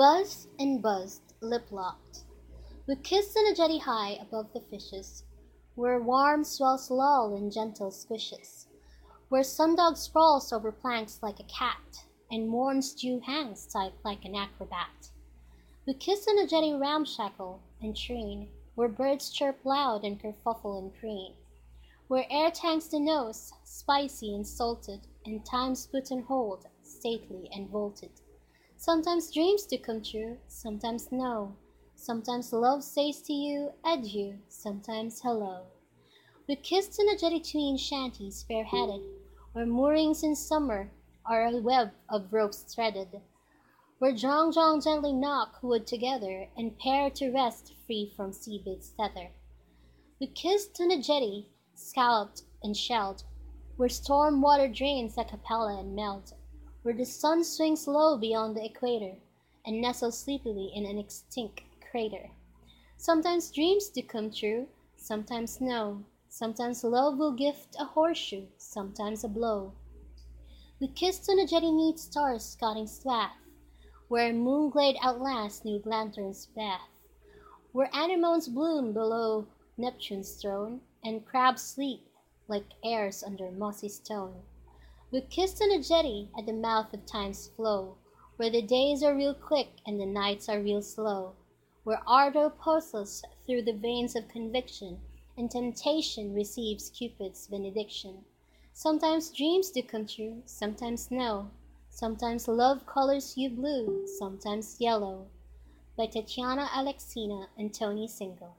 bussed and buzzed, lip locked. We kissed in a jetty high above the fishes, Where warm swells lull in gentle swishes, Where sundog sprawls over planks like a cat, And morn's dew hangs tight like an acrobat. We kissed in a jetty ramshackle and treen, Where birds chirp loud and kerfuffle and preen, Where air tanks the nose, spicy and salted, And time's put on hold, stately and vaulted. Sometimes dreams do come true, sometimes no. Sometimes love says to you adieu, sometimes hello. We kissed jetty tween shanties fair-headed, Where moorings in summer are a web of ropes threaded, Where Jong Jong gently knock wood together And pair to rest free from sea tether. We kissed on a jetty, scalloped and shelled, Where storm water drains a capella and melt, Where the sun swings low beyond the equator, And nestles sleepily in an extinct crater. Sometimes dreams do come true, sometimes no. Sometimes love will gift a horseshoe, sometimes a blow. We kissed on a jetty neath stars scudding swath, Where moonglade outlasts new lanterns' bath, Where anemones bloom below Neptune's throne, And crabs sleep like heirs under mossy stone. We kissed on a jetty at the mouth of time's flow, Where the days are real quick and the nights are real slow, Where ardor pulses through the veins of conviction, And temptation receives Cupid's benediction. Sometimes dreams do come true, sometimes no. Sometimes love colors you blue, sometimes yellow. By Tatiana Aleksina and Tony Single.